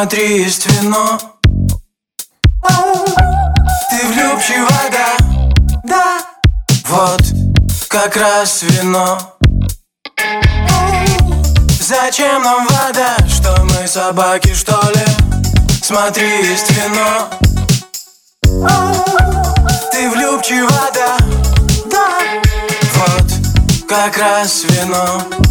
Смотри, есть вино. Ты влюбчива, да, да. Вот, как раз вино. Зачем нам вода, что мы собаки что ли? Смотри, есть вино. Ты влюбчива, да, да. Вот, как раз вино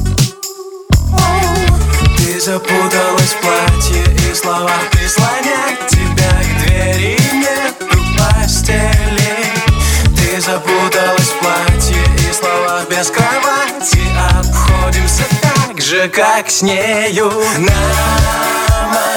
Ты запуталась в платье и словах Прислонять тебя к двери нету постели Ты запуталась в платье и словах без кровати Обходимся так же, как с нею. На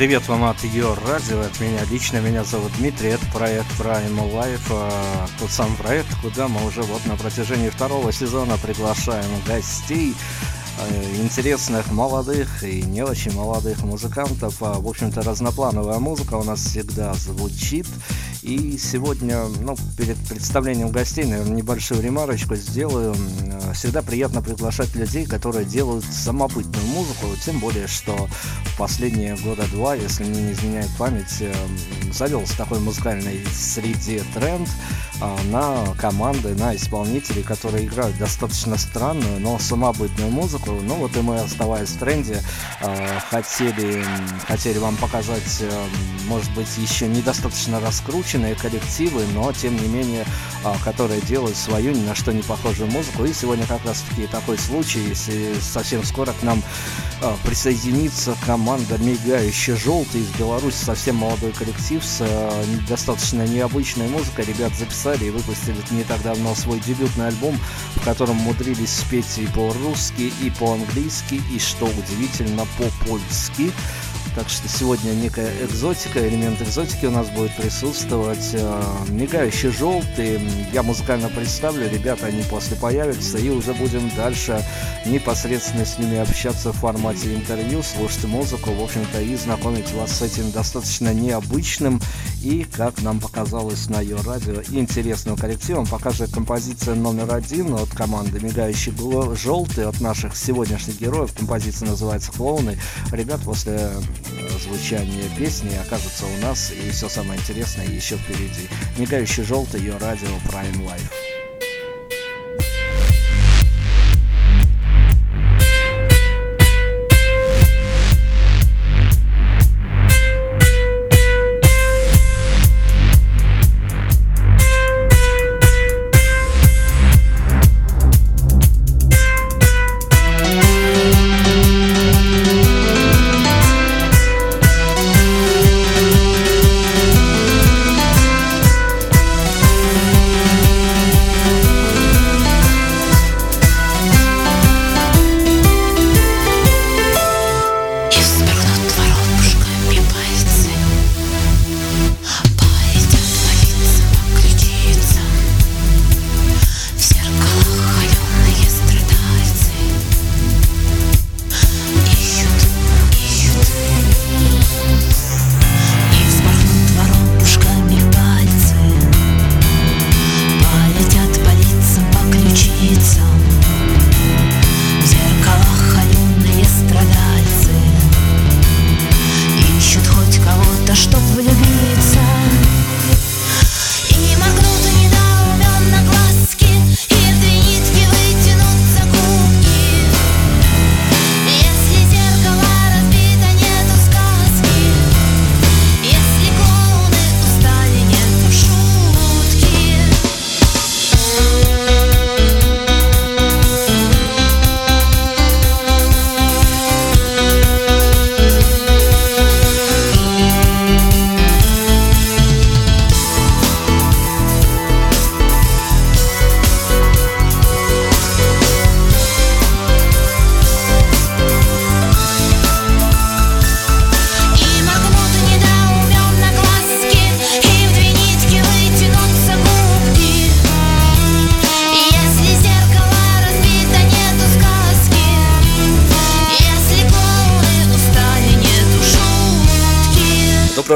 привет вам от ее радио, от меня лично. Меня зовут Дмитрий, это проект Primal Life, а, тот самый проект, куда мы уже вот на протяжении второго сезона приглашаем гостей, интересных молодых и не очень молодых музыкантов. А, В общем-то, разноплановая музыка у нас всегда звучит. И сегодня, ну, перед представлением гостей, наверное, небольшую ремарочку сделаю. Всегда приятно приглашать людей, которые делают самобытную музыку, тем более, что последние года два, если мне не изменяет память, э, м, завелся такой музыкальной среде тренд на команды, на исполнителей, которые играют достаточно странную, но самобытную музыку. Ну вот и мы, оставаясь в тренде, а, хотели, хотели вам показать, э, может быть, еще недостаточно раскрученные коллективы, но тем не менее, а, которые делают свою ни на что не похожую музыку. И сегодня как раз таки такой случай, если совсем скоро к нам а, присоединится команда «Мигающий желтый» из Беларуси, совсем молодой коллектив с а, достаточно необычной музыкой. Ребят записали и выпустили не так давно свой дебютный альбом, в котором умудрились спеть и по-русски, и по-английски, и, что удивительно, по-польски. Так что сегодня некая экзотика, элемент экзотики у нас будет присутствовать. Э, мигающий желтый. Я музыкально представлю, ребята, они после появятся, и уже будем дальше непосредственно с ними общаться в формате интервью, слушать музыку, в общем-то, и знакомить вас с этим достаточно необычным и, как нам показалось на ее радио, интересным коллективом. Покажет композиция номер один от команды «Мигающий желтый» от наших сегодняшних героев. Композиция называется «Клоуны». Ребят после звучание песни окажется у нас, и все самое интересное еще впереди. Мигающий желтый, ее радио Prime Life.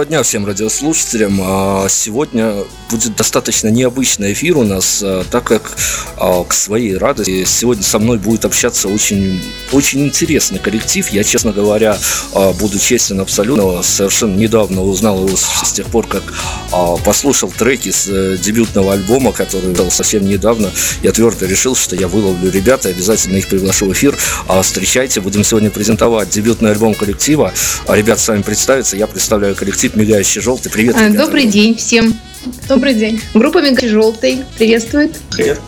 Дня всем радиослушателям. А, сегодня будет достаточно необычный эфир у нас, а, так как а, к своей радости сегодня со мной будет общаться очень, очень интересный коллектив. Я, честно говоря, буду честен абсолютно, совершенно недавно узнал его с тех пор, как послушал треки с э, дебютного альбома, который был совсем недавно. Я твердо решил, что я выловлю ребята, обязательно их приглашу в эфир. Встречайте, будем сегодня презентовать дебютный альбом коллектива. Ребят, с вами представиться, я представляю коллектив Мигающий желтый. Привет. А, ребята. Добрый день всем. Добрый день. Группа Мигающий желтый приветствует. Привет.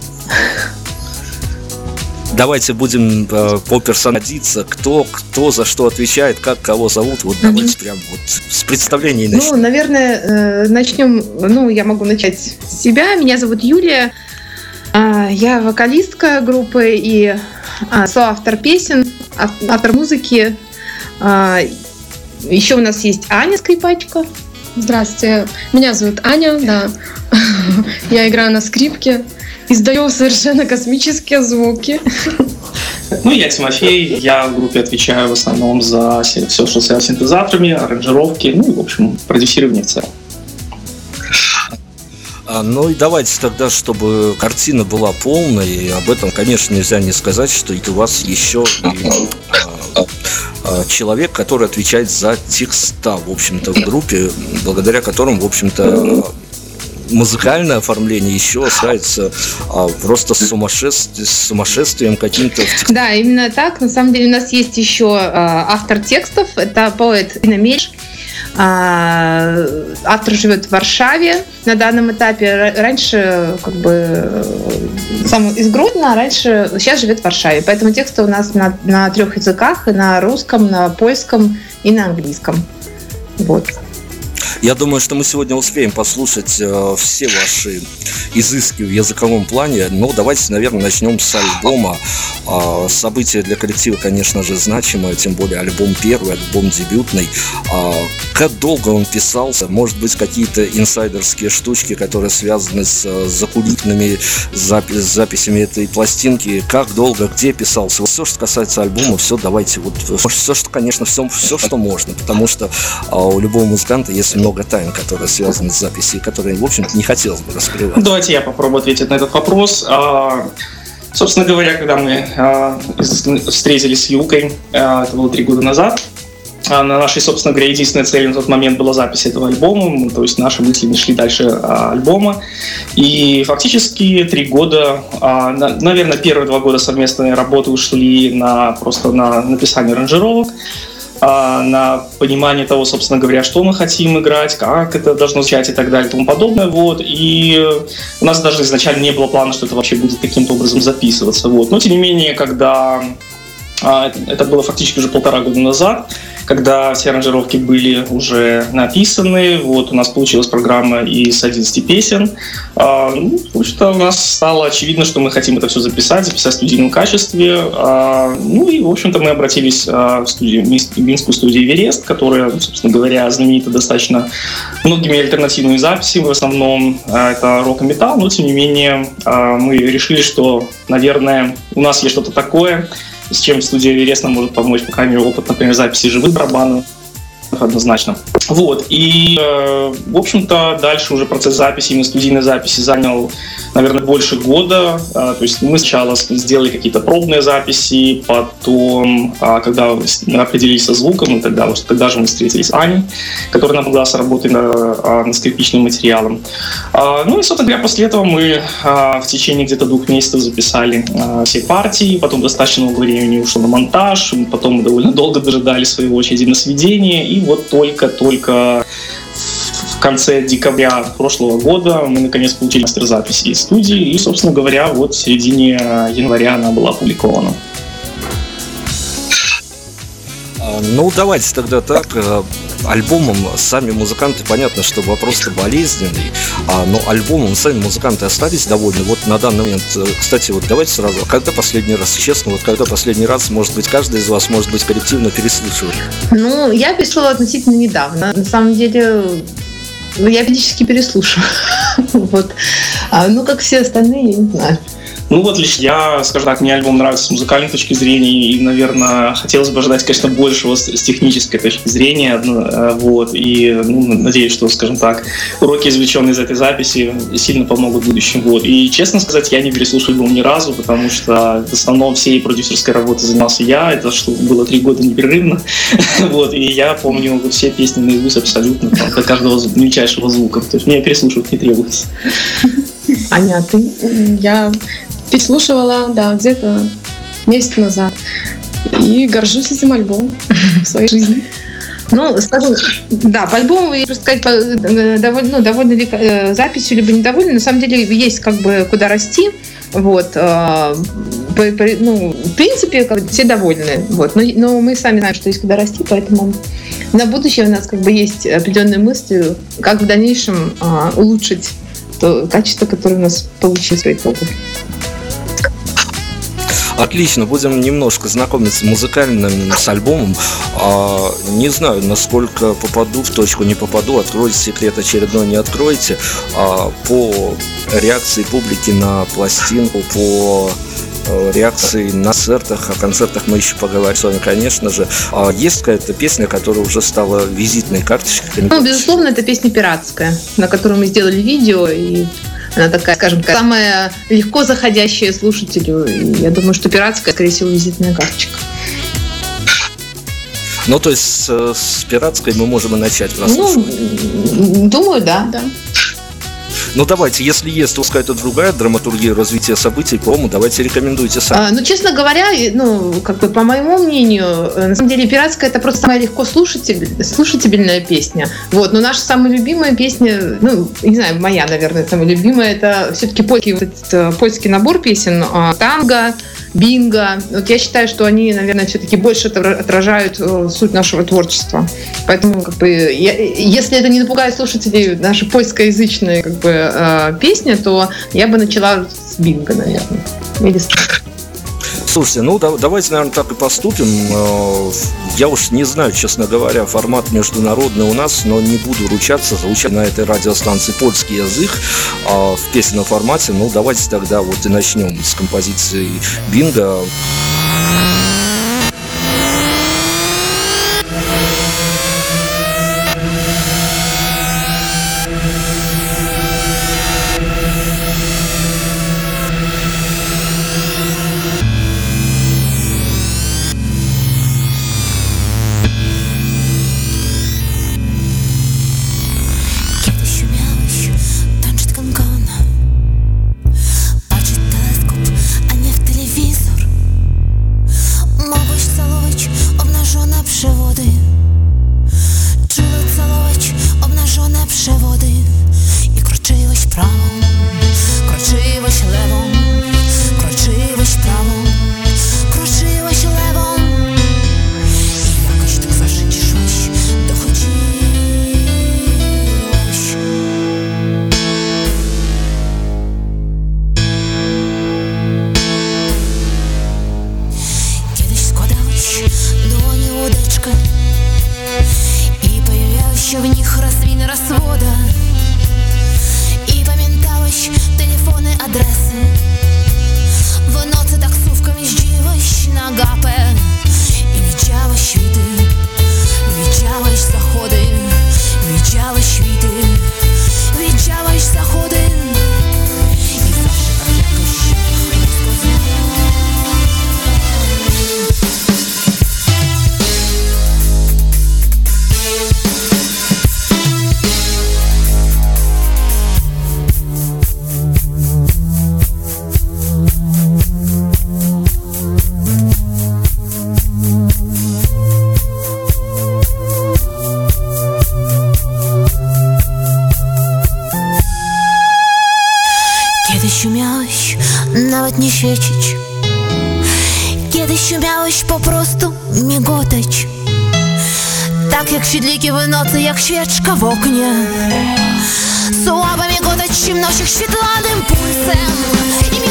Давайте будем э, по персонадиться, кто, кто за что отвечает, как кого зовут. Вот давайте mm-hmm. прям вот с представления начнем. Ну, наверное, э, начнем. Ну, я могу начать с себя. Меня зовут Юлия. Э, я вокалистка группы и э, соавтор песен, автор музыки. Э, еще у нас есть Аня Скрипачка. Здравствуйте, меня зовут Аня, да. Я играю на скрипке, издаю совершенно космические звуки. Ну, я Тимофей, я в группе отвечаю в основном за все, что связано с синтезаторами, аранжировки, ну и, в общем, продюсирование в целом. А, ну и давайте тогда, чтобы картина была полной, и об этом, конечно, нельзя не сказать, что у вас еще и, человек, который отвечает за текста, в общем-то, в группе, благодаря которым, в общем-то, музыкальное оформление еще остается а, просто сумасшествием, сумасшествием каким-то. Да, именно так. На самом деле у нас есть еще а, автор текстов, это поэт Инамельш. А, автор живет в Варшаве на данном этапе. Раньше как бы сам из Гродно, а раньше сейчас живет в Варшаве. Поэтому тексты у нас на, на трех языках, и на русском, на польском и на английском. Вот. Я думаю, что мы сегодня успеем послушать э, все ваши изыски в языковом плане. Но давайте, наверное, начнем с альбома. Э, событие для коллектива, конечно же, значимое, тем более альбом первый, альбом дебютный. Э, как долго он писался? Может быть, какие-то инсайдерские штучки, которые связаны с э, закулисными запис, записями этой пластинки? Как долго, где писался? Все, что касается альбома, все давайте вот все, что, конечно, все, все, что можно, потому что э, у любого музыканта есть много тайн, которые связаны с записью, которые, в общем-то, не хотелось бы раскрывать. Давайте я попробую ответить на этот вопрос. А, собственно говоря, когда мы а, встретились с Юлкой, а, это было три года назад, на нашей, собственно говоря, единственной целью на тот момент была запись этого альбома, то есть наши мысли не шли дальше альбома. И фактически три года, наверное, первые два года совместной работы ушли на, просто на написание аранжировок, на понимание того, собственно говоря, что мы хотим играть, как это должно звучать и так далее и тому подобное. Вот. И у нас даже изначально не было плана, что это вообще будет каким-то образом записываться. Вот. Но, тем не менее, когда а, это было фактически уже полтора года назад, когда все аранжировки были уже написаны, вот у нас получилась программа из 11 песен. А, ну, в общем-то, у нас стало очевидно, что мы хотим это все записать, записать в студийном качестве. А, ну и, в общем-то, мы обратились а, в студию, в Минскую студию «Эверест», которая, собственно говоря, знаменита достаточно многими альтернативными записями. В основном это рок и металл, но, тем не менее, мы решили, что, наверное, у нас есть что-то такое, с чем студия Эверест нам может помочь, по крайней мере, опыт, например, записи живых барабанов, однозначно. Вот, и, э, в общем-то, дальше уже процесс записи, именно студийной записи занял, наверное, больше года. Э, то есть мы сначала сделали какие-то пробные записи, потом, э, когда мы определились со звуком, и тогда, вот, тогда же мы встретились с Аней, которая помогла с работой на, э, над скрипичным материалом. Э, ну и, собственно говоря, после этого мы э, в течение где-то двух месяцев записали э, все партии, потом достаточно много времени ушло на монтаж, потом мы довольно долго дожидали своего очереди на сведение, и вот только-только в конце декабря прошлого года мы наконец получили мастер-записи из студии, и, собственно говоря, вот в середине января она была опубликована. А, ну, давайте тогда так. Альбомом сами музыканты, понятно, что вопрос-то болезненный, а, но альбомом сами музыканты остались довольны. Вот на данный момент, э, кстати, вот давайте сразу, когда последний раз, честно, вот когда последний раз, может быть, каждый из вас, может быть, коллективно переслушивали? Ну, я переслушала относительно недавно. На самом деле, ну, я физически переслушиваю. Вот. А, ну, как все остальные, я не знаю. Ну вот лишь я, скажем так, мне альбом нравится с музыкальной точки зрения, и, наверное, хотелось бы ожидать, конечно, большего с, с технической точки зрения, э, вот, и ну, надеюсь, что, скажем так, уроки, извлеченные из этой записи, сильно помогут в будущем, вот. И, честно сказать, я не переслушал альбом ни разу, потому что в основном всей продюсерской работой занимался я, это что было три года непрерывно, вот, и я помню все песни наизусть абсолютно, там, до каждого мельчайшего звука, то есть мне переслушивать не требуется. Аня, а ты? Я переслушивала, да, где-то месяц назад. И горжусь этим альбомом в своей жизни. Ну, скажу, да, по альбому, я просто сказать, э, довольно, ну, довольно ли э, записью, либо недовольны. На самом деле есть как бы куда расти. Вот, э, по, по, ну, в принципе, как бы, все довольны. Вот, но, но мы сами знаем, что есть куда расти, поэтому на будущее у нас как бы есть определенные мысли, как в дальнейшем э, улучшить то качество, которое у нас получилось по итогу. Отлично, будем немножко знакомиться музыкально с альбомом. А, не знаю, насколько попаду в точку, не попаду, откройте секрет очередной, не откройте. А, по реакции публики на пластинку, по э, реакции на концертах. О концертах мы еще поговорим с вами, конечно же. А есть какая-то песня, которая уже стала визитной карточкой? Ну, безусловно, это песня пиратская, на которую мы сделали видео, и она такая, скажем, самая легко заходящая слушателю. И я думаю, что пиратская, скорее всего, визитная карточка. Ну, то есть с, с пиратской мы можем и начать прослушивать. Ну, думаю, да. да. Ну давайте, если есть какая-то другая драматургия развития событий, по-моему, давайте рекомендуйте сами. А, ну, честно говоря, ну, как бы по моему мнению, э, на самом деле пиратская это просто самая легко слушатель, слушательная песня. Вот, но наша самая любимая песня, ну, не знаю, моя, наверное, самая любимая, это все-таки польский, вот этот, э, польский набор песен а, танго, бинго. Вот я считаю, что они, наверное, все-таки больше отражают э, суть нашего творчества. Поэтому, как бы, я, если это не напугает слушателей наша польскоязычная как бы, э, песня, то я бы начала с бинго, наверное. Или с Слушайте, ну да, давайте, наверное, так и поступим. Э, я уж не знаю, честно говоря, формат международный у нас, но не буду ручаться, звучать на этой радиостанции польский язык а в песенном формате. Ну, давайте тогда вот и начнем с композиции Бинго. Jak świeczka w oknie Słabe migotać ciemnościach świetlanym pulsem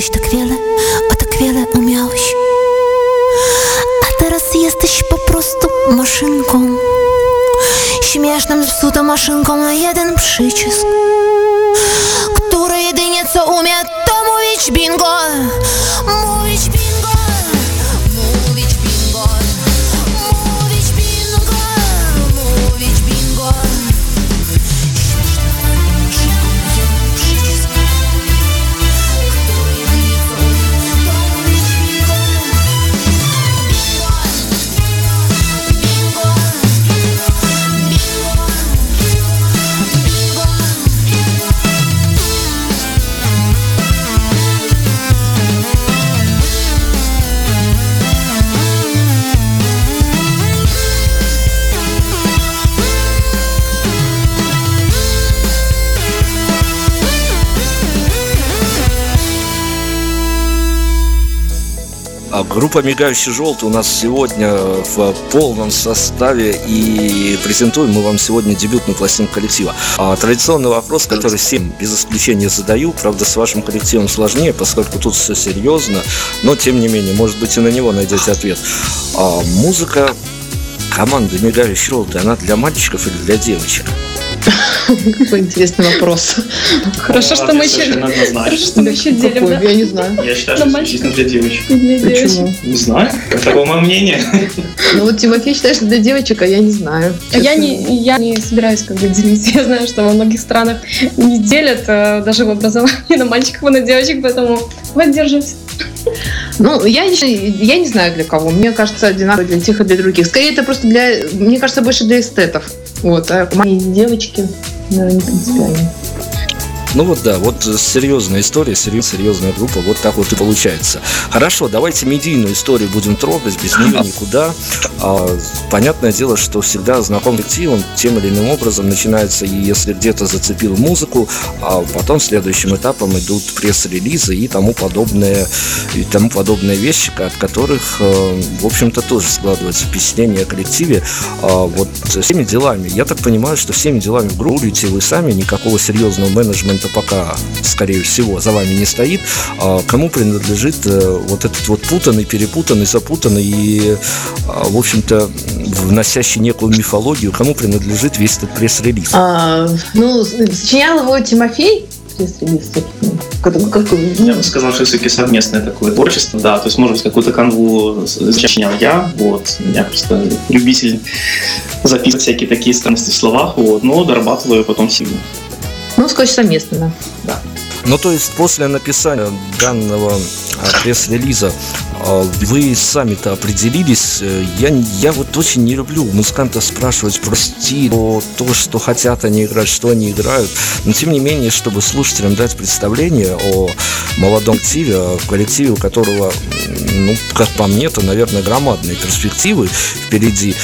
Niegdyś tak wiele, a tak wiele umiałeś. A teraz jesteś po prostu maszynką. Śmieszną, zepsutą maszynką na jeden przycisk Który jedynie co umie to mówić bingo группа «Мигающий желтый» у нас сегодня в полном составе и презентуем мы вам сегодня дебютную пластинку коллектива. А, традиционный вопрос, который всем без исключения задаю, правда, с вашим коллективом сложнее, поскольку тут все серьезно, но тем не менее, может быть, и на него найдете ответ. А, музыка команды «Мигающий желтый», она для мальчиков или для девочек? Какой интересный вопрос. Хорошо, что мы еще... Хорошо, что мы еще делим? Я не знаю. Я считаю, Для что исключительно для девочек. Почему? Не знаю, такое мое мнение. Ну вот Тимофей считает, что для девочек, а я не знаю. А Я не, я не собираюсь как бы делить. Я знаю, что во многих странах не делят э, даже в образовании на мальчиков и на девочек, поэтому воздерживаюсь. Ну, я, я не знаю для кого. Мне кажется, одинаково для тех и для других. Скорее, это просто для... Мне кажется, больше для эстетов. Вот. А маленькие девочки, наверное, не принципиально. Ну вот да, вот серьезная история, серьез- серьезная группа, вот так вот и получается. Хорошо, давайте медийную историю будем трогать, без нее никуда. А, понятное дело, что всегда знаком коллектив, он тем или иным образом начинается, и если где-то зацепил музыку, а потом следующим этапом идут пресс-релизы и тому подобные, и тому подобные вещи, от которых, э, в общем-то, тоже складывается впечатление о коллективе. А, вот всеми делами, я так понимаю, что всеми делами в группе вы сами, никакого серьезного менеджмента пока, скорее всего, за вами не стоит. А кому принадлежит э, вот этот вот путанный, перепутанный, запутанный и, а, в общем-то, вносящий некую мифологию, кому принадлежит весь этот пресс-релиз? А, ну, сочинял его Тимофей. пресс-релиз, как- Я бы сказал, что все-таки совместное такое творчество, да, то есть, может быть, какую-то канву сочинял я, вот, я просто любитель записывать всякие такие странности в словах, вот, но дорабатываю потом сильно. Ну, скотч совместно, да. Ну, то есть после написания данного а, пресс-релиза а, вы сами-то определились. Э, Я, я вот очень не люблю у музыкантов спрашивать про стиль, про то, что хотят они играть, что они играют. Но тем не менее, чтобы слушателям дать представление о молодом коллективе, о коллективе, у которого, ну, как по мне, то, наверное, громадные перспективы впереди.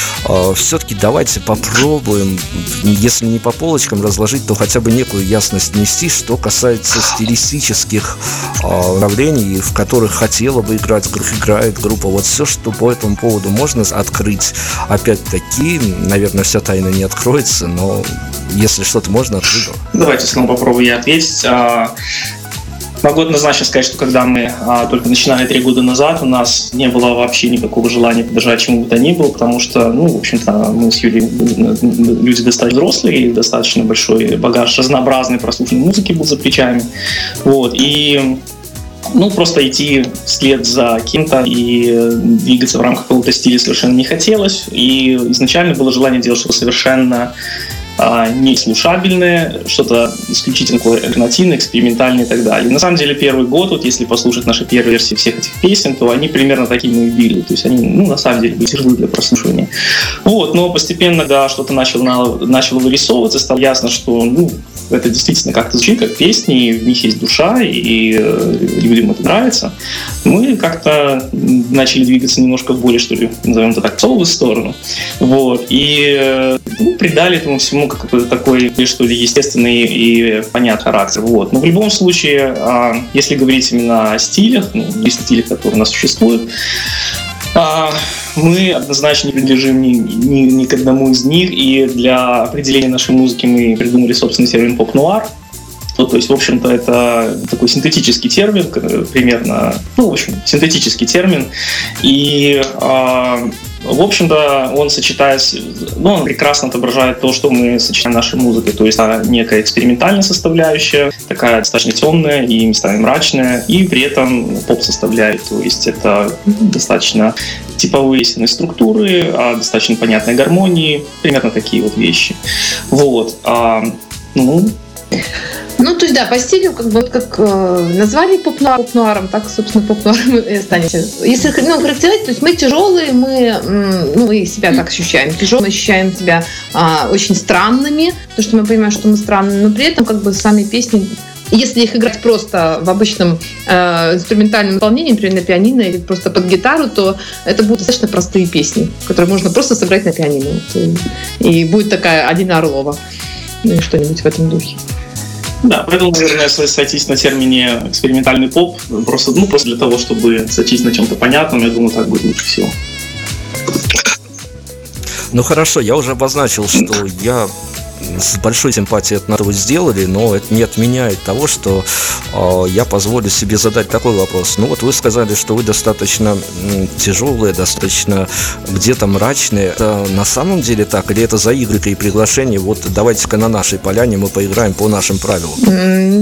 Все-таки давайте попробуем, если не по полочкам разложить, то хотя бы некую ясность нести, что касается стилистических а, направлений, в которых хотела бы играть, играет группа. Вот все, что по этому поводу можно открыть. Опять-таки, наверное, вся тайна не откроется, но если что-то можно открыть. Давайте снова попробую я ответить. Могу однозначно сказать, что когда мы а, только начинали три года назад, у нас не было вообще никакого желания подражать чему бы то ни было, потому что, ну, в общем-то, мы с Юлей м, люди достаточно взрослые, достаточно большой багаж разнообразной прослушанной музыки был за плечами. Вот, и ну, просто идти вслед за кем-то и двигаться в рамках какого-то стиля совершенно не хотелось. И изначально было желание делать что-то совершенно а, не слушабельное, что-то исключительно альтернативное, экспериментальное и так далее. На самом деле первый год, вот если послушать наши первые версии всех этих песен, то они примерно такими и были. То есть они, ну, на самом деле, были для прослушивания. Вот, но постепенно, да, что-то начало, на- начало вырисовываться, стало ясно, что, ну, это действительно как-то звучит как песни, в них есть душа, и э, людям это нравится. Мы как-то начали двигаться немножко в более, что ли, назовем это так, соловую сторону. Вот. И э, ну, придали этому всему какой-то такой, что ли, естественный и понятный характер. Вот. Но в любом случае, а, если говорить именно о стилях, ну, есть стили, которые у нас существуют, а, мы однозначно не принадлежим ни, ни, ни к одному из них, и для определения нашей музыки мы придумали собственный термин поп-нуар. Ну, то есть, в общем-то, это такой синтетический термин, примерно, ну, в общем, синтетический термин. И, а, в общем-то, он сочетается, ну, он прекрасно отображает то, что мы сочетаем нашей музыкой. То есть, некая экспериментальная составляющая, такая достаточно темная и местами мрачная, и при этом поп-составляет. То есть, это достаточно типовые песенные структуры, а, достаточно понятные гармонии, примерно такие вот вещи. Вот. А, ну, Ну, то есть, да, по стилю, как бы, вот как э, назвали поп-нуар поп-нуаром, так, собственно, поп-нуаром и останется. Если ну, характеризовать, то есть мы тяжелые, мы, ну, мы себя так ощущаем. Тяжелые, ощущаем себя а, очень странными, потому что мы понимаем, что мы странные, но при этом, как бы, сами песни если их играть просто в обычном э, инструментальном исполнении, например, на пианино или просто под гитару, то это будут достаточно простые песни, которые можно просто сыграть на пианино. Вот, и, и будет такая Адина Орлова. Ну и что-нибудь в этом духе. Да, поэтому, наверное, сойтись на термине экспериментальный поп, просто, ну, просто для того, чтобы сойтись на чем-то понятном, я думаю, так будет лучше всего. Ну хорошо, я уже обозначил, что я с большой симпатией это вы сделали, но это не отменяет того, что э, я позволю себе задать такой вопрос. Ну вот вы сказали, что вы достаточно тяжелые, достаточно где-то мрачные. Это на самом деле так? Или это заигрывание и приглашение? Вот давайте-ка на нашей поляне мы поиграем по нашим правилам.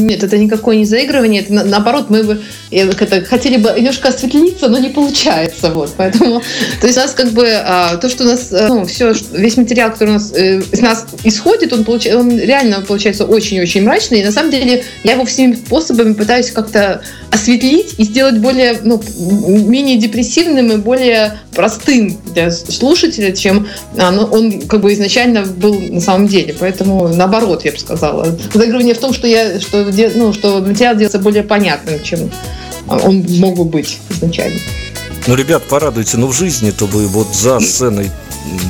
Нет, это никакое не заигрывание. Это на, наоборот, мы бы это, хотели бы немножко осветлиться, но не получается. Вот, поэтому, то есть у нас как бы а, то, что у нас, ну, все, весь материал, который у нас э, из нас исходит, он, получ... он реально получается очень-очень мрачный. И на самом деле я его всеми способами пытаюсь как-то осветлить и сделать более, ну, менее депрессивным и более простым для слушателя, чем а, ну, он как бы изначально был на самом деле. Поэтому наоборот, я бы сказала. Заигрывание в том, что я, что, ну, что материал делается более понятным, чем он мог бы быть изначально. Ну, ребят, порадуйте, ну в жизни-то вы вот за сценой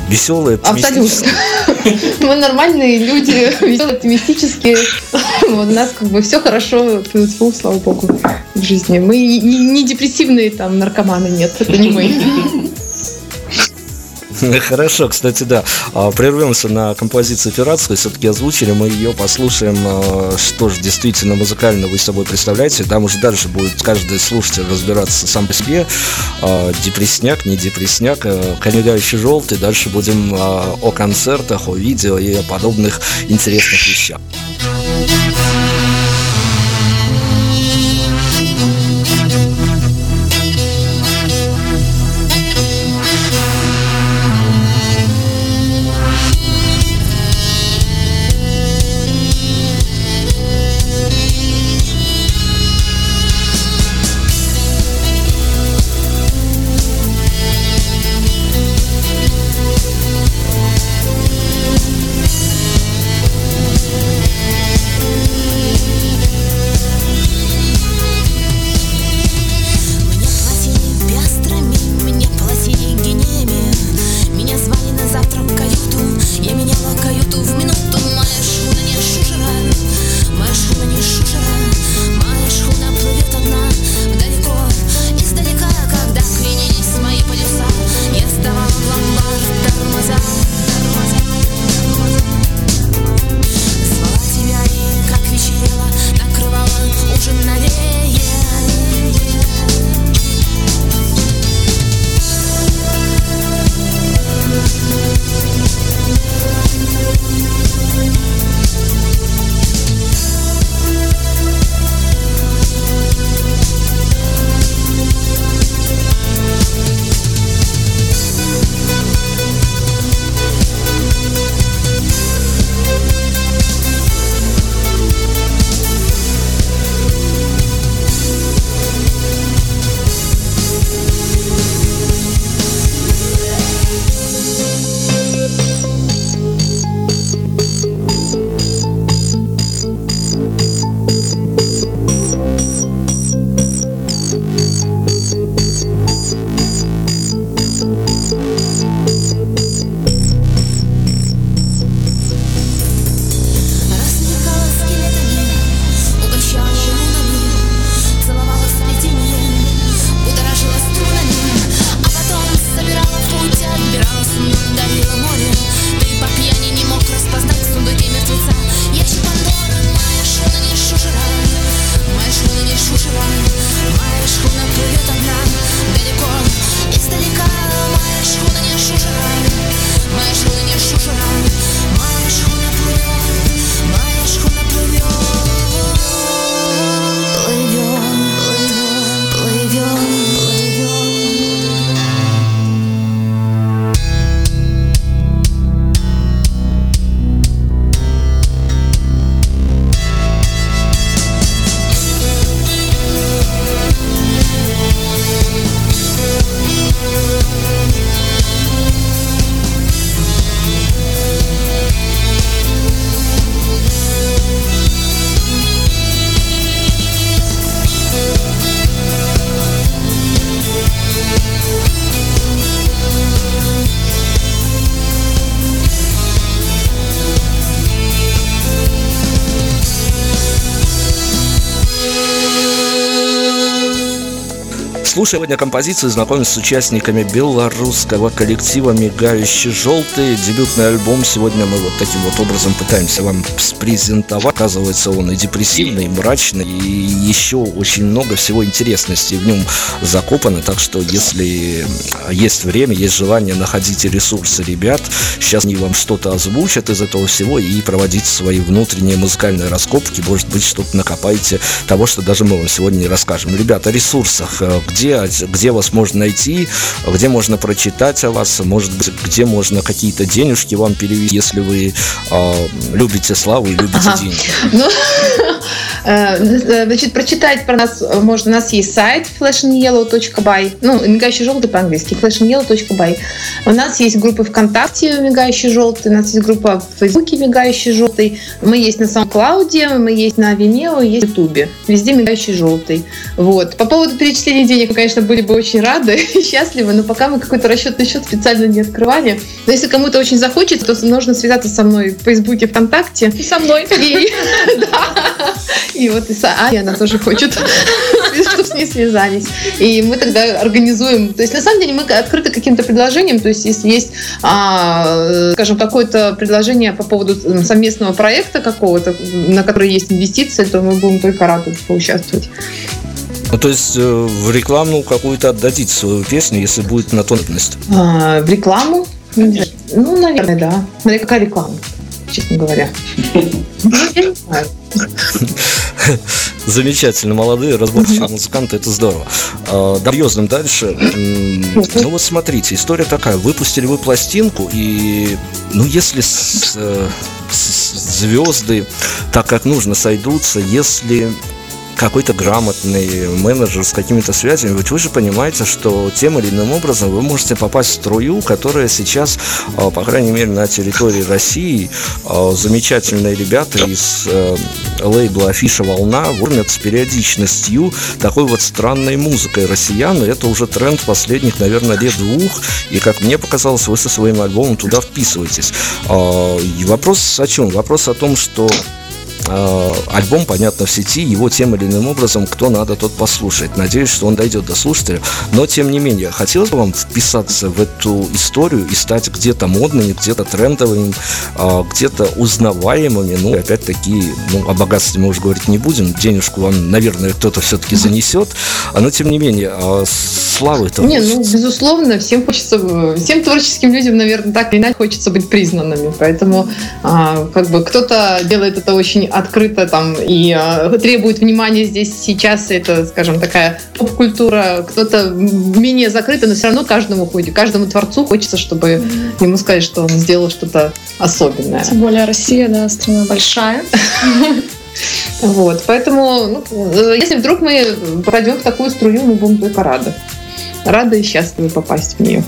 веселые, Абсолютно. Мы нормальные люди, веселые, оптимистические. Вот, у нас как бы все хорошо, фу, слава богу, в жизни. Мы не депрессивные там наркоманы, нет, это не мы. Хорошо, кстати, да. А, прервемся на композицию пиратской. Все-таки озвучили, мы ее послушаем. А, что же действительно музыкально вы собой представляете. Там уже дальше будет каждый слушатель разбираться сам по себе. А, депресняк, не депресняк, конегающий желтый. Дальше будем о концертах, о видео и о подобных интересных вещах. Сегодня композицию, знакомимся с участниками белорусского коллектива «Мигающий желтый». Дебютный альбом сегодня мы вот таким вот образом пытаемся вам презентовать. Оказывается, он и депрессивный, и мрачный, и еще очень много всего интересности в нем закопано. Так что, если есть время, есть желание, находите ресурсы ребят. Сейчас они вам что-то озвучат из этого всего и проводите свои внутренние музыкальные раскопки. Может быть, что-то накопаете того, что даже мы вам сегодня не расскажем. Ребята, о ресурсах. Где, где вас можно найти, где можно прочитать о вас, может быть, где можно какие-то денежки вам перевести, если вы э, любите славу и любите ага. деньги. Ну, э, значит, прочитать про нас можно. У нас есть сайт flashandyellow.by, ну, мигающий желтый по-английски, flashandyellow.by. У нас есть группы ВКонтакте «Мигающий желтый», у нас есть группа в Фейсбуке «Мигающий желтый», мы есть на SoundCloud, мы есть на Vimeo, есть в Ютубе. Везде «Мигающий желтый». Вот. По поводу перечисления денег, конечно, были бы очень рады и счастливы, но пока мы какой-то расчетный счет специально не открывали. Но если кому-то очень захочется, то нужно связаться со мной в Фейсбуке, ВКонтакте. И со мной. И, да. И вот и Аня, она тоже хочет, чтобы с ней связались. И мы тогда организуем. То есть, на самом деле, мы открыты каким-то предложением. То есть, если есть, а, скажем, какое-то предложение по поводу совместного проекта какого-то, на который есть инвестиции, то мы будем только рады поучаствовать. Ну, то есть э, в рекламу какую-то отдадите свою песню, если будет на тонкость? А, в рекламу? Ну, наверное, да. Смотри, какая реклама, честно говоря. Замечательно, молодые, разборчивые музыканты, это здорово. А, Серьезным дальше. Ну вот смотрите, история такая. Выпустили вы пластинку, и ну если с, э, с, звезды так как нужно сойдутся, если какой-то грамотный менеджер с какими-то связями, ведь вы же понимаете, что тем или иным образом вы можете попасть в струю, которая сейчас, а, по крайней мере, на территории России, а, замечательные ребята из э, лейбла Афиша Волна кормят с периодичностью такой вот странной музыкой россиян, это уже тренд последних, наверное, лет двух, и, как мне показалось, вы со своим альбомом туда вписываетесь. А, и вопрос о чем? Вопрос о том, что альбом, понятно, в сети, его тем или иным образом, кто надо, тот послушает. Надеюсь, что он дойдет до слушателя. Но, тем не менее, хотелось бы вам вписаться в эту историю и стать где-то модными, где-то трендовыми, э, где-то узнаваемыми. Ну, опять-таки, ну, о богатстве мы уже говорить не будем. Денежку вам, наверное, кто-то все-таки занесет. Но, тем не менее, а славы-то Не, ну, безусловно, всем хочется, всем творческим людям, наверное, так или иначе хочется быть признанными. Поэтому, а, как бы, кто-то делает это очень открыто там и э, требует внимания здесь сейчас. Это, скажем, такая поп-культура. Кто-то менее закрыто, но все равно каждому ходит, каждому творцу хочется, чтобы ему сказать, что он сделал что-то особенное. Тем более Россия, да, страна большая. Вот, поэтому, ну, э, если вдруг мы попадем в такую струю, мы будем только рады. Рады и счастливы попасть в нее.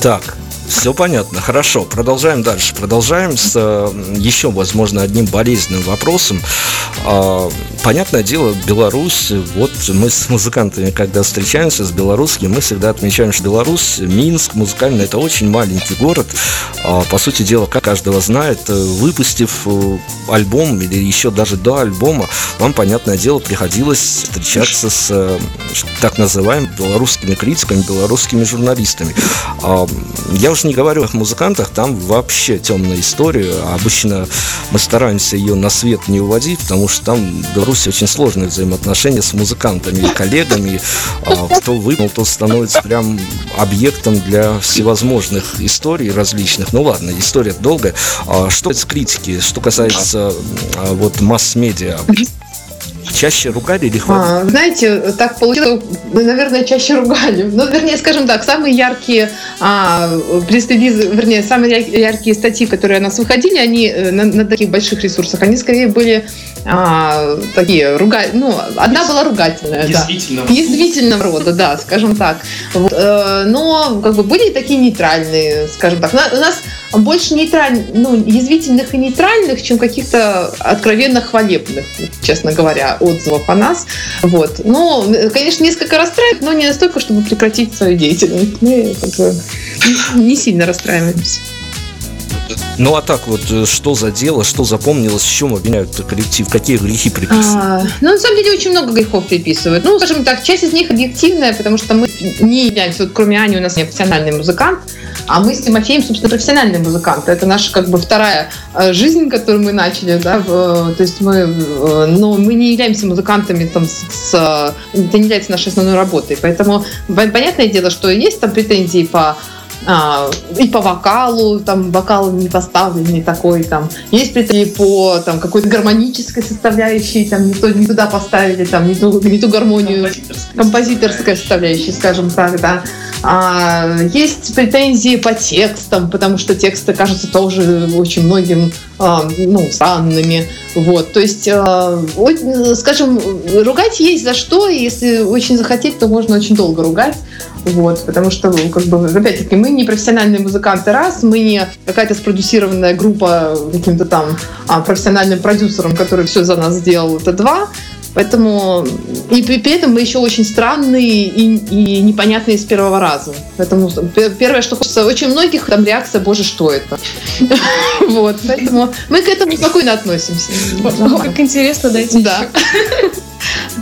Так, все понятно, хорошо. Продолжаем дальше. Продолжаем с еще, возможно, одним болезненным вопросом. А, понятное дело, Беларусь, вот мы с музыкантами, когда встречаемся с белорусскими, мы всегда отмечаем, что Беларусь, Минск, музыкально, это очень маленький город. А, по сути дела, как каждого знает, э, выпустив э, альбом или еще даже до альбома, вам, понятное дело, приходилось встречаться с э, так называемыми белорусскими критиками, белорусскими журналистами. А, я уже не говорю о музыкантах, там вообще темная история. Обычно мы стараемся ее на свет не уводить, потому что там в Беларуси очень сложные взаимоотношения с музыкантами и коллегами. А кто выпал, тот становится прям объектом для всевозможных историй различных. Ну ладно, история долгая. А что касается критики, что касается а, вот масс-медиа, чаще ругали или хвалили? А, знаете, так получилось, наверное, чаще ругали. Ну, вернее, скажем так, самые яркие а, пресс-релизы, вернее, самые яркие статьи, которые у нас выходили, они э, на, на таких больших ресурсах, они скорее были а, такие руга... ну, одна была ругательная, Язвительного. да. Язвительного рода, да, скажем так. Вот. Э, но как бы были такие нейтральные, скажем так. У нас больше нейтральных, ну, язвительных и нейтральных, чем каких-то откровенно хвалебных, честно говоря, отзывов о нас. Вот. Но, конечно, несколько расстраивает, но не настолько, чтобы прекратить свою деятельность. Мы как бы не сильно расстраиваемся. Ну а так вот, э, что за дело, что запомнилось, чем обвиняют коллектив, какие грехи приписывают? А, ну, на самом деле, очень много грехов приписывают. Ну, скажем так, часть из них объективная, потому что мы не являемся, вот кроме Ани, у нас не профессиональный музыкант, а мы с Тимофеем, собственно, профессиональные музыканты. Это наша как бы вторая э, жизнь, которую мы начали, да, в, то есть мы, э, но мы не являемся музыкантами там с, с это не является нашей основной работой, поэтому понятное дело, что есть там претензии по а, и по вокалу, там вокал не поставленный такой, там есть претензии по там какой-то гармонической составляющей, там не, то, не туда поставили, там не ту, не ту гармонию, композиторская, композиторская составляющая, скажем так, да. А, есть претензии по текстам, потому что тексты кажутся тоже очень многим ну, странными. Вот, то есть, а, скажем, ругать есть за что, если очень захотеть, то можно очень долго ругать. Вот, потому что, ну, как бы, опять-таки, мы не профессиональные музыканты, раз, мы не какая-то спродюсированная группа каким-то там а, профессиональным продюсером, который все за нас сделал, это два. Поэтому и при, при этом мы еще очень странные и, и непонятные с первого раза. Поэтому первое, что хочется, очень многих там реакция, боже, что это? Вот, поэтому мы к этому спокойно относимся. Как интересно, дайте. Да.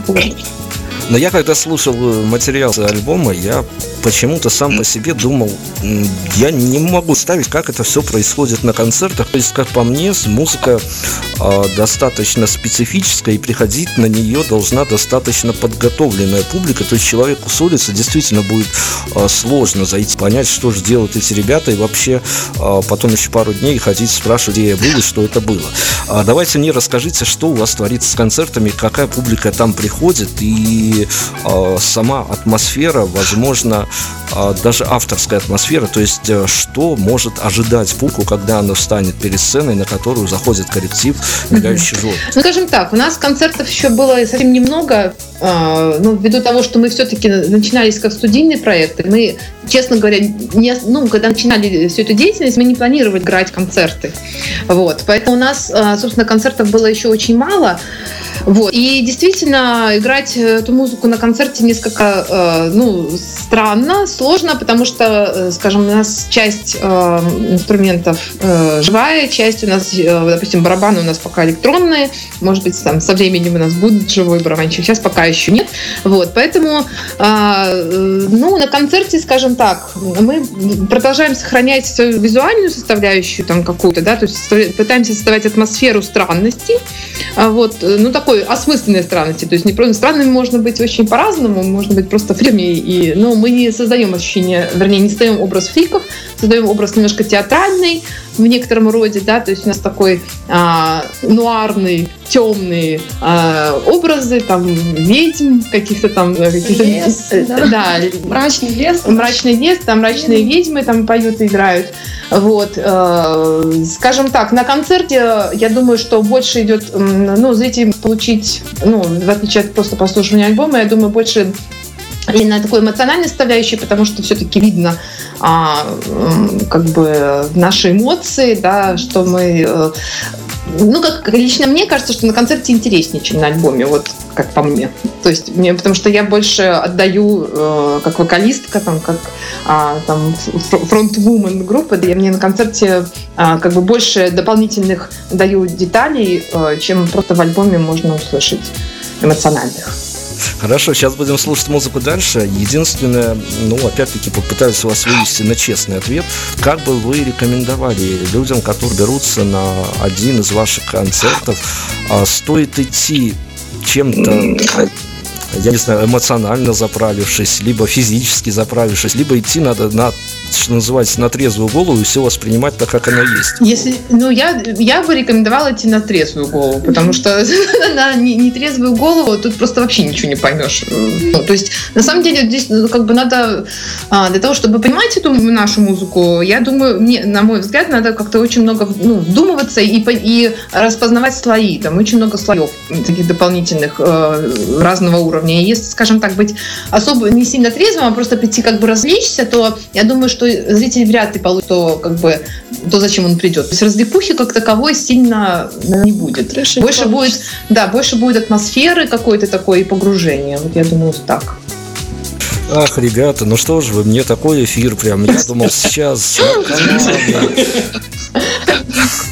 Но я когда слушал э, материал альбома, я почему-то сам по себе думал, я не могу ставить, как это все происходит на концертах. То есть, как по мне, музыка э, достаточно специфическая, и приходить на нее должна достаточно подготовленная публика. То есть, человеку с улицы действительно будет э, сложно зайти, понять, что же делают эти ребята, и вообще э, потом еще пару дней ходить спрашивать, где я был и что это было. А давайте мне расскажите, что у вас творится с концертами, какая публика там приходит, и э, сама атмосфера, возможно, а, даже авторская атмосфера, то есть э, что может ожидать публику, когда она встанет перед сценой, на которую заходит коллектив «Мигающий желтый». Ну, скажем так, у нас концертов еще было совсем немного, а, ну, ввиду того, что мы все-таки начинались как студийный проект, мы, честно говоря, не, ну, когда начинали всю эту деятельность, мы не планировали играть концерты. Вот. Поэтому у нас, а, собственно, концертов было еще очень мало. Вот. И действительно, играть эту музыку на концерте несколько э, ну, странно, сложно, потому что, э, скажем, у нас часть э, инструментов э, живая, часть у нас, э, допустим, барабаны у нас пока электронные, может быть, там со временем у нас будет живой барабанщик, сейчас пока еще нет. Вот, поэтому, э, ну, на концерте, скажем так, мы продолжаем сохранять свою визуальную составляющую там какую-то, да, то есть пытаемся создавать атмосферу странности, вот, ну, такой такой осмысленной странности. То есть не просто странными можно быть очень по-разному, можно быть просто фриками. И, но мы не создаем ощущение, вернее, не создаем образ фриков, создаем образ немножко театральный в некотором роде, да, то есть у нас такой а, нуарный, темные а, образы, там ведьм, каких-то там э, каких-то лес, э, да. да, мрачный лес, мрачный лес, там мрачные ведьмы там поют и играют. Вот, э, скажем так, на концерте я думаю, что больше идет, ну, зритель получить, ну, в отличие от просто прослушивания альбома, я думаю, больше именно такой эмоциональной составляющей, потому что все-таки видно а, как бы наши эмоции, да, что мы э, ну, как лично мне кажется, что на концерте интереснее, чем на альбоме, вот как по мне. То есть мне, потому что я больше отдаю э, как вокалистка, там, как э, там фронтвумен группы, да, я мне на концерте э, как бы больше дополнительных даю деталей, э, чем просто в альбоме можно услышать эмоциональных. Хорошо, сейчас будем слушать музыку дальше. Единственное, ну, опять-таки, попытаюсь вас вывести на честный ответ. Как бы вы рекомендовали людям, которые берутся на один из ваших концертов, а стоит идти чем-то я не знаю, эмоционально заправившись, либо физически заправившись, либо идти надо на что называется, на трезвую голову и все воспринимать так, как оно есть. Если, ну, я, я бы рекомендовала идти на трезвую голову, потому что на нетрезвую голову тут просто вообще ничего не поймешь. Ну, то есть, на самом деле, здесь ну, как бы надо, а, для того, чтобы понимать эту нашу музыку, я думаю, мне, на мой взгляд, надо как-то очень много ну, вдумываться и, и распознавать слои. Там очень много слоев таких дополнительных э, разного уровня. И если, скажем так, быть особо не сильно трезвым, а просто прийти как бы развлечься, то я думаю, что что зритель вряд ли получит то, как бы, то, зачем он придет. То есть развлекухи как таковой сильно не будет. Трэш больше будет, да, больше будет атмосферы какой-то такой и погружения. Вот я думаю, так. Ах, ребята, ну что же вы, мне такой эфир прям, я думал сейчас.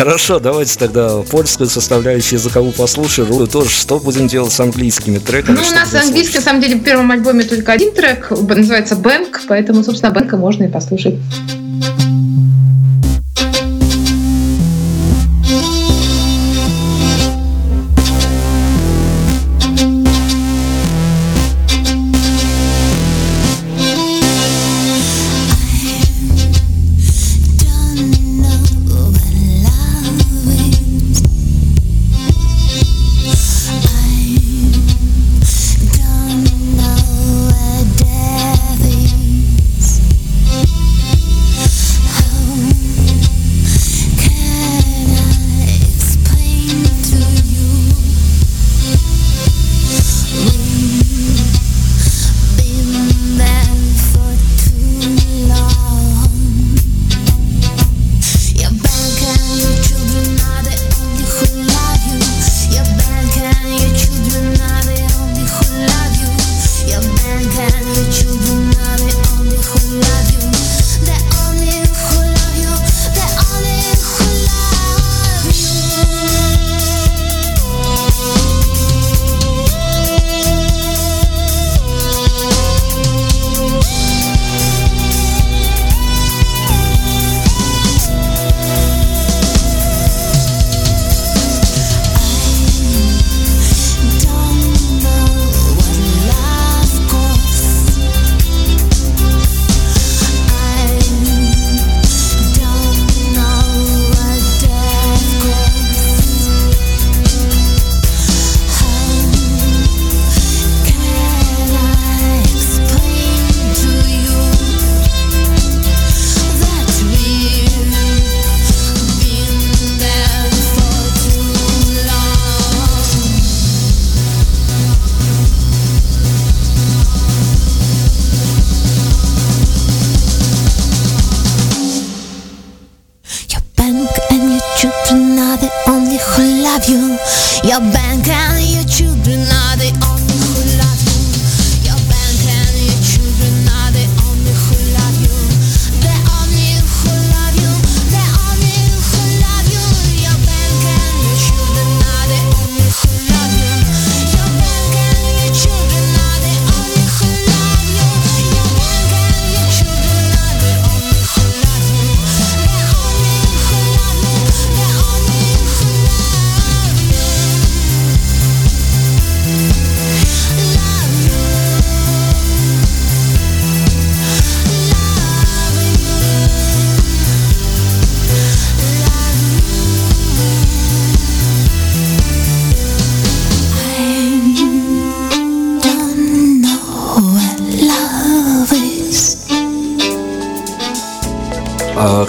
Хорошо, давайте тогда польскую составляющую языковую послушаем. Тоже что будем делать с английскими треками? Ну, у нас английский, на самом деле, в первом альбоме только один трек, называется «Бэнк», поэтому, собственно, «Бэнка» можно и послушать.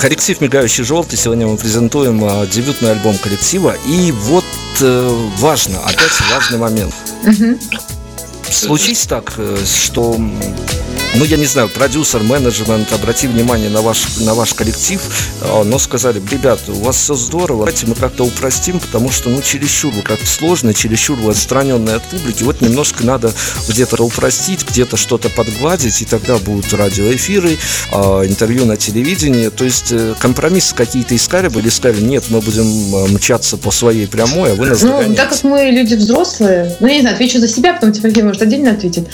Коллектив «Мигающий желтый». Сегодня мы презентуем а, дебютный альбом коллектива. И вот э, важно, опять важный момент. Случись так, э, что ну, я не знаю, продюсер, менеджмент, обрати внимание на ваш, на ваш коллектив, а, но сказали, ребята, у вас все здорово, давайте мы как-то упростим, потому что, ну, чересчур вы как-то сложно, чересчур вы отстраненные от публики, вот немножко надо где-то упростить, где-то что-то подгладить, и тогда будут радиоэфиры, а, интервью на телевидении, то есть э, компромиссы какие-то искали бы или сказали, нет, мы будем а, мчаться по своей прямой, а вы нас Ну, догоняете. так как мы люди взрослые, ну, я не знаю, отвечу за себя, потом Тимофей может отдельно ответить.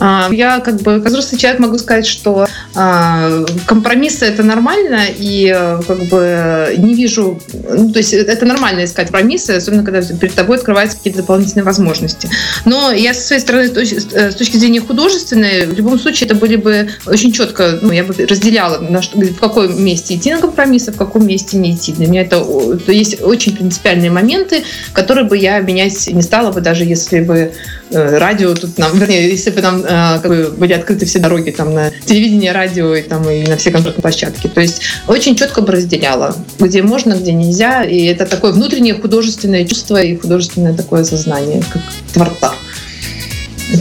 Я как бы, как взрослый человек могу сказать, что компромиссы это нормально, и э, как бы не вижу, ну, то есть это нормально искать компромиссы, особенно когда перед тобой открываются какие-то дополнительные возможности. Но я со своей стороны, э, с точки зрения художественной, в любом случае это были бы очень четко, ну, я бы разделяла, на что, в каком месте идти на компромиссы, в каком месте не идти. Для меня это то есть очень принципиальные моменты, которые бы я менять не стала бы, даже если бы э, радио тут нам, вернее, если бы нам как бы, были открыты все дороги там на телевидение, радио и, там, и на все концертные площадки. То есть очень четко бы разделяла, где можно, где нельзя. И это такое внутреннее художественное чувство и художественное такое сознание, как творца.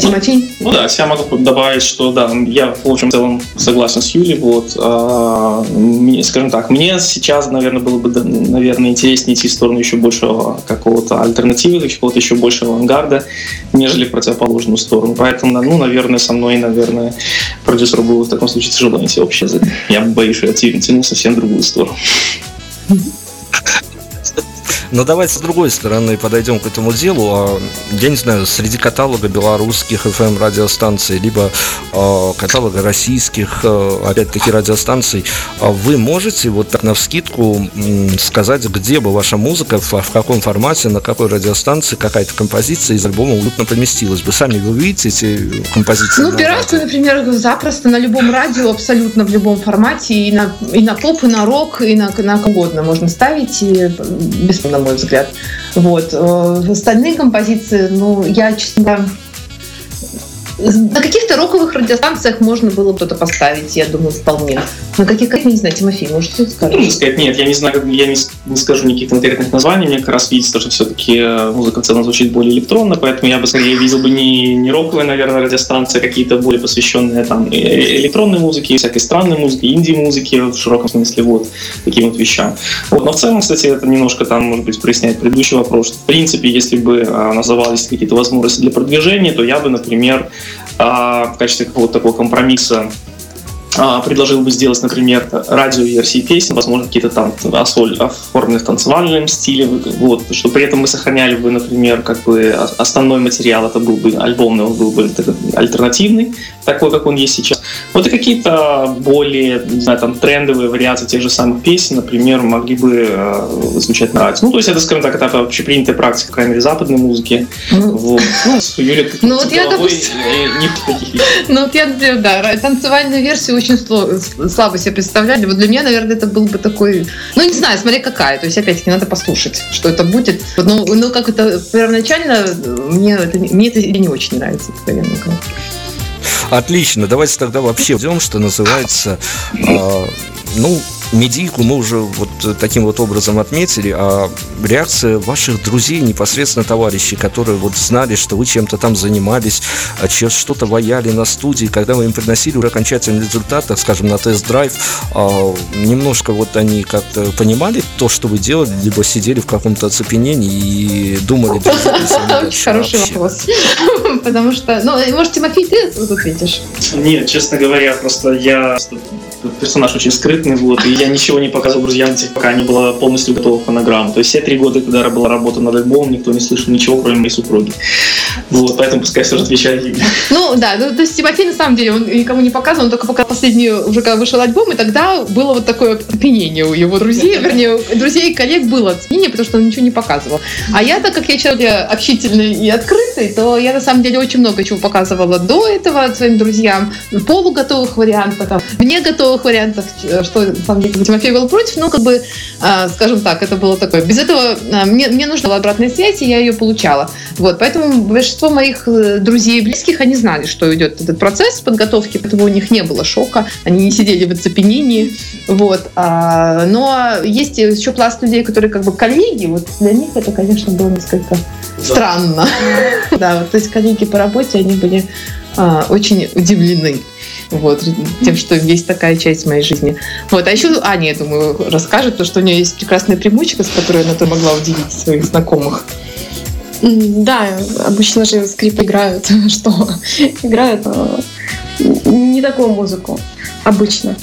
Тимофей? Ну, да, я могу добавить, что да, я в общем в целом согласен с Юлей. Вот, а, мне, скажем так, мне сейчас, наверное, было бы, наверное, интереснее идти в сторону еще большего какого-то альтернативы, какого-то еще большего авангарда, нежели в противоположную сторону. Поэтому, ну, наверное, со мной, наверное, продюсеру было в таком случае тяжело найти общий язык. Я боюсь, что я тяну совсем другую сторону. Но давайте с другой стороны подойдем к этому делу. А, я не знаю, среди каталога белорусских FM радиостанций, либо а, каталога российских, а, опять-таки, радиостанций, вы можете вот так на вскидку сказать, где бы ваша музыка, в каком формате, на какой радиостанции какая-то композиция из альбома уютно поместилась бы? Сами вы видите эти композиции? Ну, пиратку, например, запросто на любом радио, абсолютно в любом формате, и на, и на поп, и на рок, и на, на угодно можно ставить, и без на мой взгляд. Вот. Э, остальные композиции, ну, я, честно на каких-то роковых радиостанциях можно было бы что-то поставить, я думаю, вполне. На каких, как, не знаю, Тимофей, может, что-то скажешь? Ну, сказать, нет, я не знаю, я не, не скажу никаких конкретных названий, мне как раз видится, что все-таки э, музыка в звучит более электронно, поэтому я бы скорее видел бы не, не роковые, наверное, радиостанции, а какие-то более посвященные там электронной музыке, всякой странной музыке, инди-музыке в широком смысле, вот, таким вот вещам. Вот, но в целом, кстати, это немножко там, может быть, проясняет предыдущий вопрос, что, в принципе, если бы назывались какие-то возможности для продвижения, то я бы, например, в качестве какого-то такого компромисса а, предложил бы сделать, например, радиоверсии песен, возможно, какие-то там оформленные в танцевальном стиле, вот, что при этом мы сохраняли бы, например, как бы основной материал, это был бы альбомный, он был бы альтернативный, такой, как он есть сейчас. Вот и какие-то более, не знаю, там, трендовые вариации тех же самых песен, например, могли бы э, звучать на радио. Ну, то есть это, скажем так, это общепринятая практика, по крайней мере, западной музыки. Ну, вот. Ну, Юрий, ну вот я, допустим... Не таких Ну, вот я, да, танцевальную версию очень слабо себе представляли. Вот для меня, наверное, это был бы такой... Ну, не знаю, смотри, какая. То есть, опять-таки, надо послушать, что это будет. Но, ну, как это первоначально, мне это, мне это не очень нравится, откровенно. Отлично, давайте тогда вообще идем, что называется, э, ну, медийку мы уже вот таким вот образом отметили, а реакция ваших друзей, непосредственно товарищей, которые вот знали, что вы чем-то там занимались, а что-то ваяли на студии, когда вы им приносили уже окончательный результат, так скажем, на тест-драйв, а, немножко вот они как-то понимали то, что вы делали, либо сидели в каком-то оцепенении и думали... Очень хороший вопрос. Потому что, ну, может, Тимофей, ты тут ответишь? Нет, честно говоря, просто я персонаж очень скрытный, вот, и я ничего не показывал друзьям, пока не была полностью готова фонограмма. То есть все три года, когда была работа над альбомом, никто не слышал ничего, кроме моей супруги. Вот, поэтому пускай все же отвечает Ну да, ну, то есть Тимофей на самом деле, он никому не показывал, он только пока последний, уже когда вышел альбом, и тогда было вот такое опьянение у его друзей, вернее, друзей и коллег было опьянение, потому что он ничего не показывал. А я, так как я человек общительный и открытый, то я на самом деле очень много чего показывала до этого своим друзьям, полуготовых вариантов, там, вне готовых вариантов, что на самом деле Тимофей был против, но как бы, а, скажем так, это было такое. Без этого а, мне, мне нужна была обратная связь, и я ее получала. Вот, поэтому большинство моих э, друзей и близких, они знали, что идет этот процесс подготовки, поэтому у них не было шока, они не сидели в оцепенении. Вот. А, но есть еще пласт людей, которые как бы коллеги, вот для них это, конечно, было несколько странно. Да, то есть коллеги по работе, они были очень удивлены вот, тем, что есть такая часть моей жизни. Вот, а еще Аня, я думаю, расскажет, то, что у нее есть прекрасная примочка, с которой она то могла удивить своих знакомых. Да, обычно же скрип играют, что играют а, не такую музыку обычно.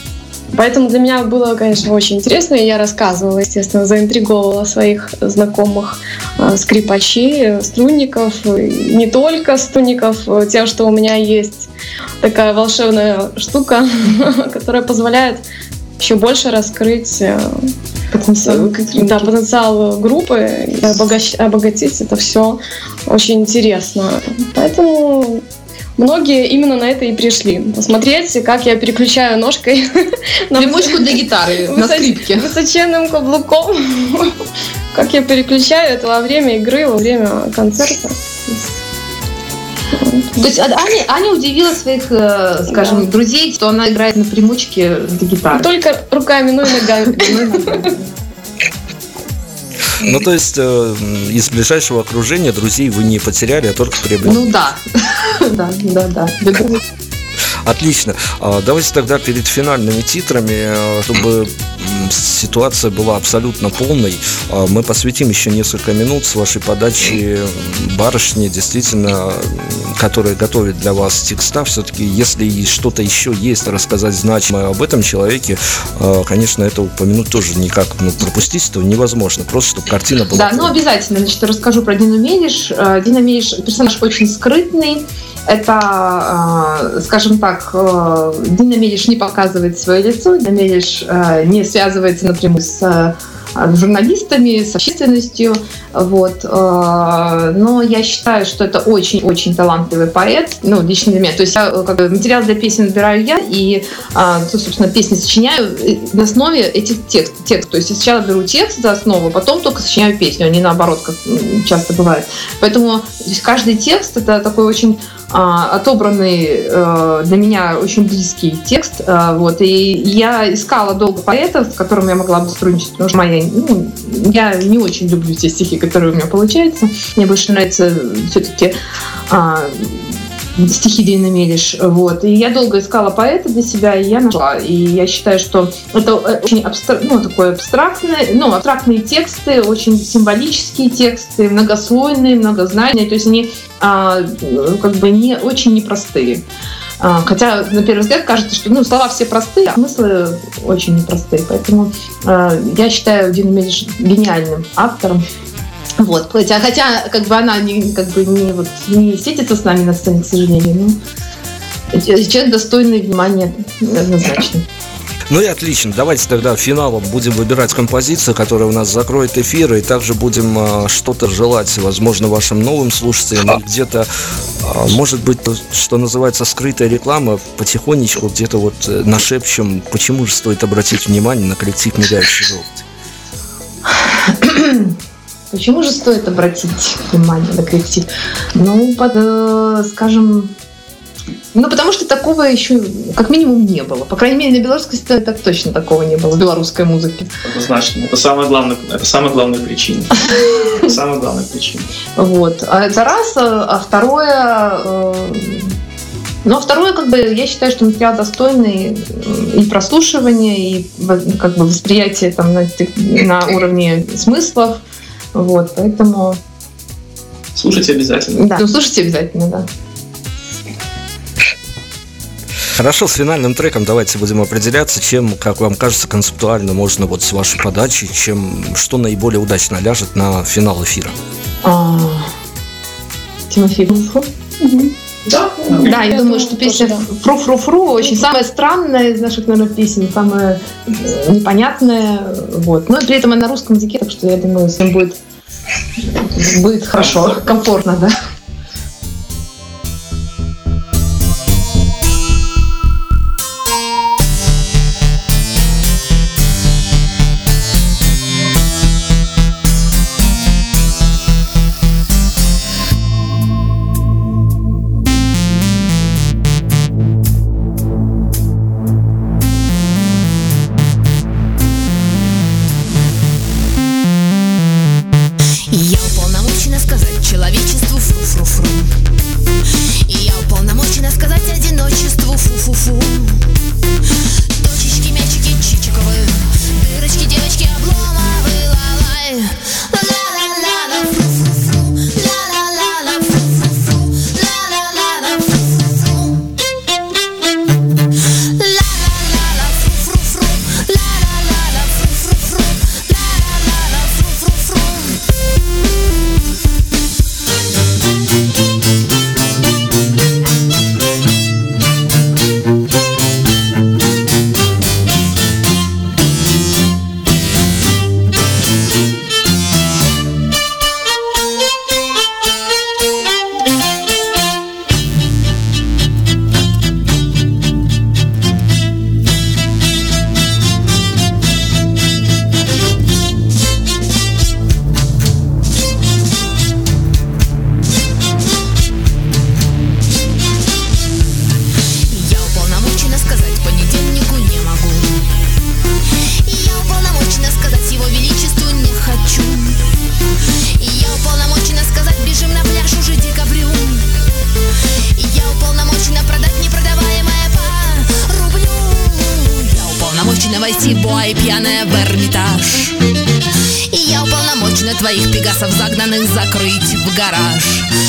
Поэтому для меня было, конечно, очень интересно, и я рассказывала, естественно, заинтриговала своих знакомых э, скрипачей, струнников, не только струнников, тем, что у меня есть такая волшебная штука, которая позволяет еще больше раскрыть э, потенциал, да, потенциал группы, обогатить это все очень интересно. Поэтому многие именно на это и пришли. Посмотреть, как я переключаю ножкой на примочку для гитары на скрипке. Высоченным каблуком. Как я переключаю это во время игры, во время концерта. То есть Аня, Аня удивила своих, э, скажем, да. друзей, что она играет на примочке для гитары. Только руками, ну и ногами. Ну, то есть э, из ближайшего окружения друзей вы не потеряли, а только приобрели. Ну да. Да, да, да. Отлично. А, давайте тогда перед финальными титрами, э, чтобы ситуация была абсолютно полной. А, мы посвятим еще несколько минут с вашей подачи барышни, действительно, которые готовят для вас текста. Все-таки, если что-то еще есть рассказать значимое об этом человеке, а, конечно, это упомянуть тоже никак ну, пропустить этого невозможно. Просто, чтобы картина была... Да, ну обязательно. Значит, расскажу про Дину Мелиш. Э, Дина Мелиш персонаж очень скрытный, это, э, скажем так, э, Дина Мелиш не показывает свое лицо, Дина Мелиш э, не связывается напрямую с журналистами, с общественностью. Вот. Но я считаю, что это очень-очень талантливый поэт, ну, лично для меня. То есть я, как бы, материал для песен набираю я, и, собственно, песни сочиняю на основе этих текстов. Текст. То есть я сначала беру текст за основу, потом только сочиняю песню, а не наоборот, как часто бывает. Поэтому каждый текст — это такой очень отобранный э, для меня очень близкий текст. Э, вот, и я искала долго поэтов, с которыми я могла бы сотрудничать, потому что моя, ну, я не очень люблю те стихи, которые у меня получаются. Мне больше нравится все-таки а, стихи Дина Мелиш. Вот. И я долго искала поэта для себя, и я нашла. И я считаю, что это э, очень абстра... ну, такое абстрактное, ну, абстрактные тексты, очень символические тексты, многослойные, многознательные. То есть они а, как бы не очень непростые. А, хотя, на первый взгляд, кажется, что ну, слова все простые, а смыслы очень непростые. Поэтому а, я считаю Дину Мелиш гениальным автором. Вот, хотя, хотя как бы она не, как бы не, вот, не светится с нами на сцене, к сожалению. Но человек достойный внимания однозначно. Ну и отлично. Давайте тогда финалом будем выбирать композицию, которая у нас закроет эфир, и также будем а, что-то желать, возможно, вашим новым слушателям, или где-то, а, может быть, что называется, скрытая реклама, потихонечку где-то вот э, нашепчем, почему же стоит обратить внимание на коллектив «Мигающий желтый». Почему же стоит обратить внимание на коллектив? Ну, под, э, скажем, ну, потому что такого еще как минимум не было. По крайней мере, на белорусской сцене так точно такого не было, в белорусской музыке. Однозначно. Это самая главная, это самая главная причина. Самая главная причина. Вот. А это раз. А, а второе... Э, ну, а второе, как бы, я считаю, что материал достойный и прослушивания, и как бы восприятия там на, на уровне смыслов. Вот, поэтому... Слушайте обязательно. Да, ну, слушайте обязательно, да. Хорошо, с финальным треком давайте будем определяться, чем, как вам кажется, концептуально можно вот с вашей подачей, чем, что наиболее удачно ляжет на финал эфира. А, Тимофей Фру. Да, да, я думаю, что песня Фру-Фру-Фру очень самая странная из наших, наверное, песен, самая э, непонятная, вот. Но при этом она на русском языке, так что я думаю, всем будет будет хорошо, комфортно, да. закрыть в гараж.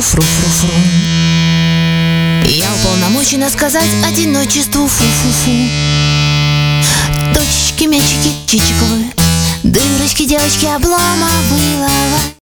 фру-фру-фру. Я уполномочена сказать одиночеству фу-фу-фу. Точечки, мячики, чичиковы, дырочки, девочки, обломовы, лава.